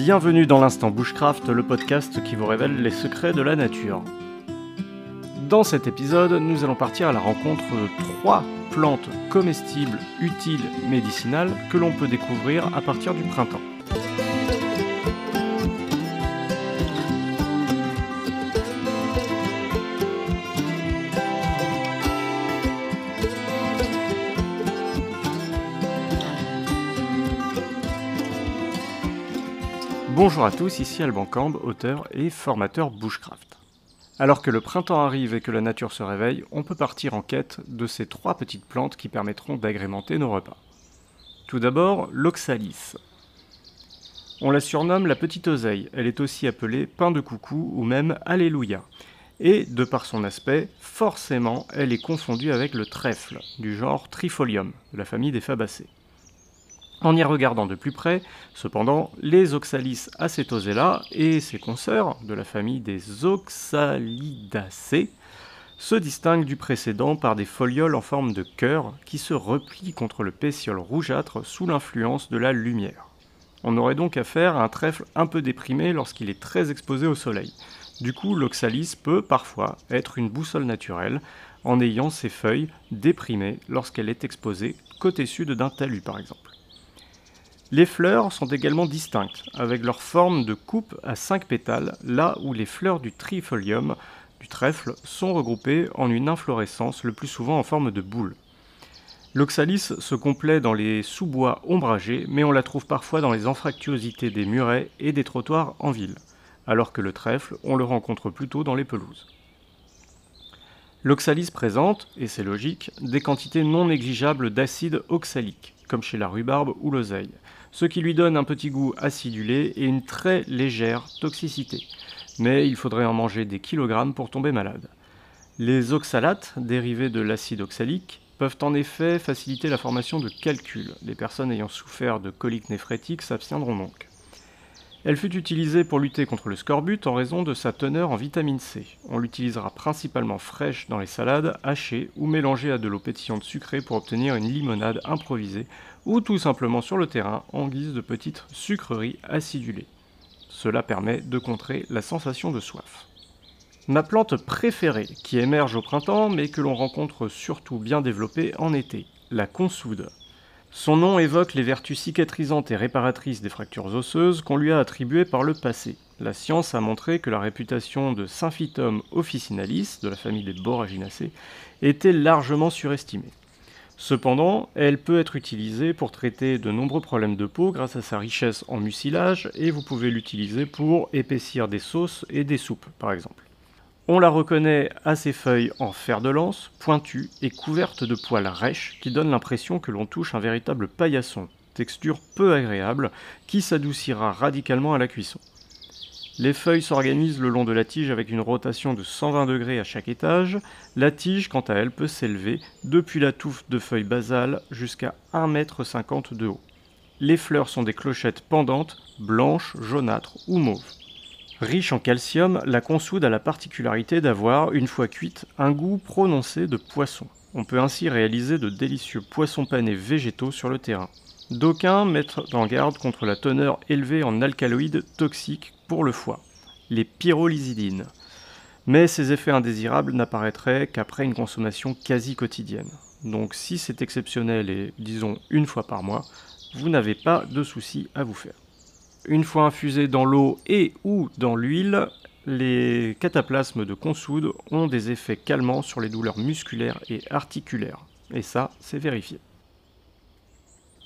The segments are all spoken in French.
Bienvenue dans l'instant Bushcraft, le podcast qui vous révèle les secrets de la nature. Dans cet épisode, nous allons partir à la rencontre de trois plantes comestibles, utiles, médicinales que l'on peut découvrir à partir du printemps. Bonjour à tous, ici Alban Camb, auteur et formateur Bushcraft. Alors que le printemps arrive et que la nature se réveille, on peut partir en quête de ces trois petites plantes qui permettront d'agrémenter nos repas. Tout d'abord, l'oxalis. On la surnomme la petite oseille, elle est aussi appelée pain de coucou ou même alléluia. Et de par son aspect, forcément, elle est confondue avec le trèfle, du genre Trifolium, de la famille des fabacées. En y regardant de plus près, cependant, les Oxalis acetosella et ses consoeurs, de la famille des Oxalidacées, se distinguent du précédent par des folioles en forme de cœur qui se replient contre le pétiole rougeâtre sous l'influence de la lumière. On aurait donc affaire à un trèfle un peu déprimé lorsqu'il est très exposé au soleil. Du coup, l'oxalis peut parfois être une boussole naturelle en ayant ses feuilles déprimées lorsqu'elle est exposée côté sud d'un talus par exemple. Les fleurs sont également distinctes, avec leur forme de coupe à 5 pétales, là où les fleurs du trifolium, du trèfle, sont regroupées en une inflorescence le plus souvent en forme de boule. L'oxalis se complaît dans les sous-bois ombragés, mais on la trouve parfois dans les anfractuosités des murets et des trottoirs en ville, alors que le trèfle, on le rencontre plutôt dans les pelouses. L'oxalis présente, et c'est logique, des quantités non négligeables d'acide oxalique, comme chez la rhubarbe ou l'oseille, ce qui lui donne un petit goût acidulé et une très légère toxicité. Mais il faudrait en manger des kilogrammes pour tomber malade. Les oxalates, dérivés de l'acide oxalique, peuvent en effet faciliter la formation de calculs. Les personnes ayant souffert de coliques néphrétiques s'abstiendront donc. Elle fut utilisée pour lutter contre le scorbut en raison de sa teneur en vitamine C. On l'utilisera principalement fraîche dans les salades, hachée ou mélangée à de l'eau pétillante sucrée pour obtenir une limonade improvisée ou tout simplement sur le terrain en guise de petites sucreries acidulées. Cela permet de contrer la sensation de soif. Ma plante préférée, qui émerge au printemps mais que l'on rencontre surtout bien développée en été, la consoude. Son nom évoque les vertus cicatrisantes et réparatrices des fractures osseuses qu'on lui a attribuées par le passé. La science a montré que la réputation de Symphytum officinalis, de la famille des Boraginaceae, était largement surestimée. Cependant, elle peut être utilisée pour traiter de nombreux problèmes de peau grâce à sa richesse en mucilage et vous pouvez l'utiliser pour épaissir des sauces et des soupes par exemple. On la reconnaît à ses feuilles en fer de lance, pointues et couvertes de poils rêches qui donnent l'impression que l'on touche un véritable paillasson, texture peu agréable qui s'adoucira radicalement à la cuisson. Les feuilles s'organisent le long de la tige avec une rotation de 120 degrés à chaque étage. La tige, quant à elle, peut s'élever depuis la touffe de feuilles basales jusqu'à 1,50 m de haut. Les fleurs sont des clochettes pendantes, blanches, jaunâtres ou mauves. Riche en calcium, la consoude a la particularité d'avoir, une fois cuite, un goût prononcé de poisson. On peut ainsi réaliser de délicieux poissons panés végétaux sur le terrain. D'aucuns mettent en garde contre la teneur élevée en alcaloïdes toxiques pour le foie, les pyrrolizidines. Mais ces effets indésirables n'apparaîtraient qu'après une consommation quasi quotidienne. Donc si c'est exceptionnel et disons une fois par mois, vous n'avez pas de soucis à vous faire. Une fois infusés dans l'eau et ou dans l'huile, les cataplasmes de consoude ont des effets calmants sur les douleurs musculaires et articulaires. Et ça, c'est vérifié.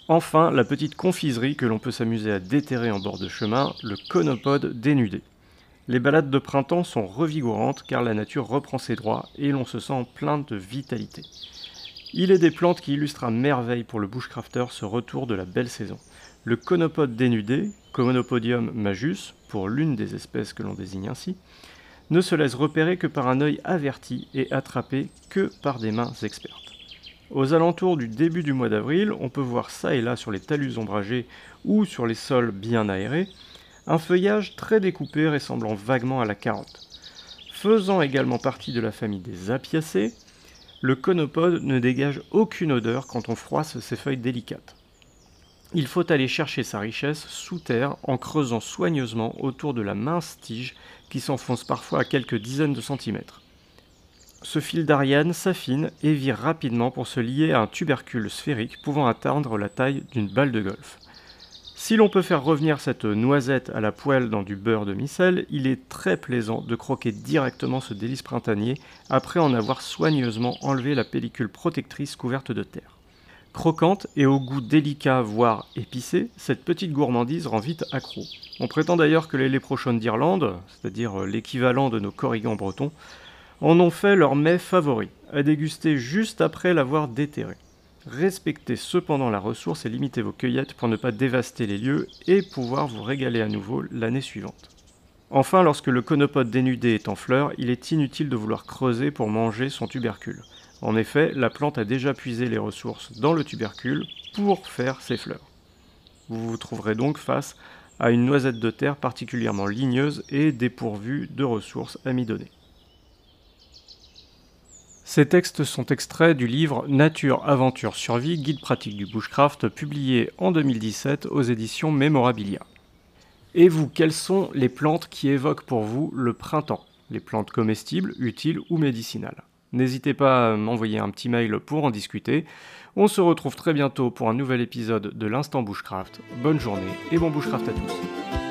Enfin, la petite confiserie que l'on peut s'amuser à déterrer en bord de chemin, le conopode dénudé. Les balades de printemps sont revigorantes car la nature reprend ses droits et l'on se sent plein de vitalité. Il est des plantes qui illustrent à merveille pour le bushcrafter ce retour de la belle saison. Le conopode dénudé, Comonopodium majus, pour l'une des espèces que l'on désigne ainsi, ne se laisse repérer que par un œil averti et attrapé que par des mains expertes. Aux alentours du début du mois d'avril, on peut voir ça et là sur les talus ombragés ou sur les sols bien aérés, un feuillage très découpé ressemblant vaguement à la carotte. Faisant également partie de la famille des apiacées, le conopode ne dégage aucune odeur quand on froisse ses feuilles délicates. Il faut aller chercher sa richesse sous terre en creusant soigneusement autour de la mince tige qui s'enfonce parfois à quelques dizaines de centimètres. Ce fil d'Ariane s'affine et vire rapidement pour se lier à un tubercule sphérique pouvant atteindre la taille d'une balle de golf. Si l'on peut faire revenir cette noisette à la poêle dans du beurre de micelle, il est très plaisant de croquer directement ce délice printanier après en avoir soigneusement enlevé la pellicule protectrice couverte de terre. Croquante et au goût délicat, voire épicé, cette petite gourmandise rend vite accro. On prétend d'ailleurs que les léprochaunes d'Irlande, c'est-à-dire l'équivalent de nos corrigans bretons, en ont fait leur mets favori, à déguster juste après l'avoir déterré. Respectez cependant la ressource et limitez vos cueillettes pour ne pas dévaster les lieux et pouvoir vous régaler à nouveau l'année suivante. Enfin, lorsque le conopode dénudé est en fleurs, il est inutile de vouloir creuser pour manger son tubercule. En effet, la plante a déjà puisé les ressources dans le tubercule pour faire ses fleurs. Vous vous trouverez donc face à une noisette de terre particulièrement ligneuse et dépourvue de ressources amidonnées. Ces textes sont extraits du livre Nature, Aventure, Survie, Guide pratique du bushcraft, publié en 2017 aux éditions Memorabilia. Et vous, quelles sont les plantes qui évoquent pour vous le printemps? Les plantes comestibles, utiles ou médicinales? N'hésitez pas à m'envoyer un petit mail pour en discuter. On se retrouve très bientôt pour un nouvel épisode de l'Instant Bushcraft. Bonne journée et bon Bushcraft à tous.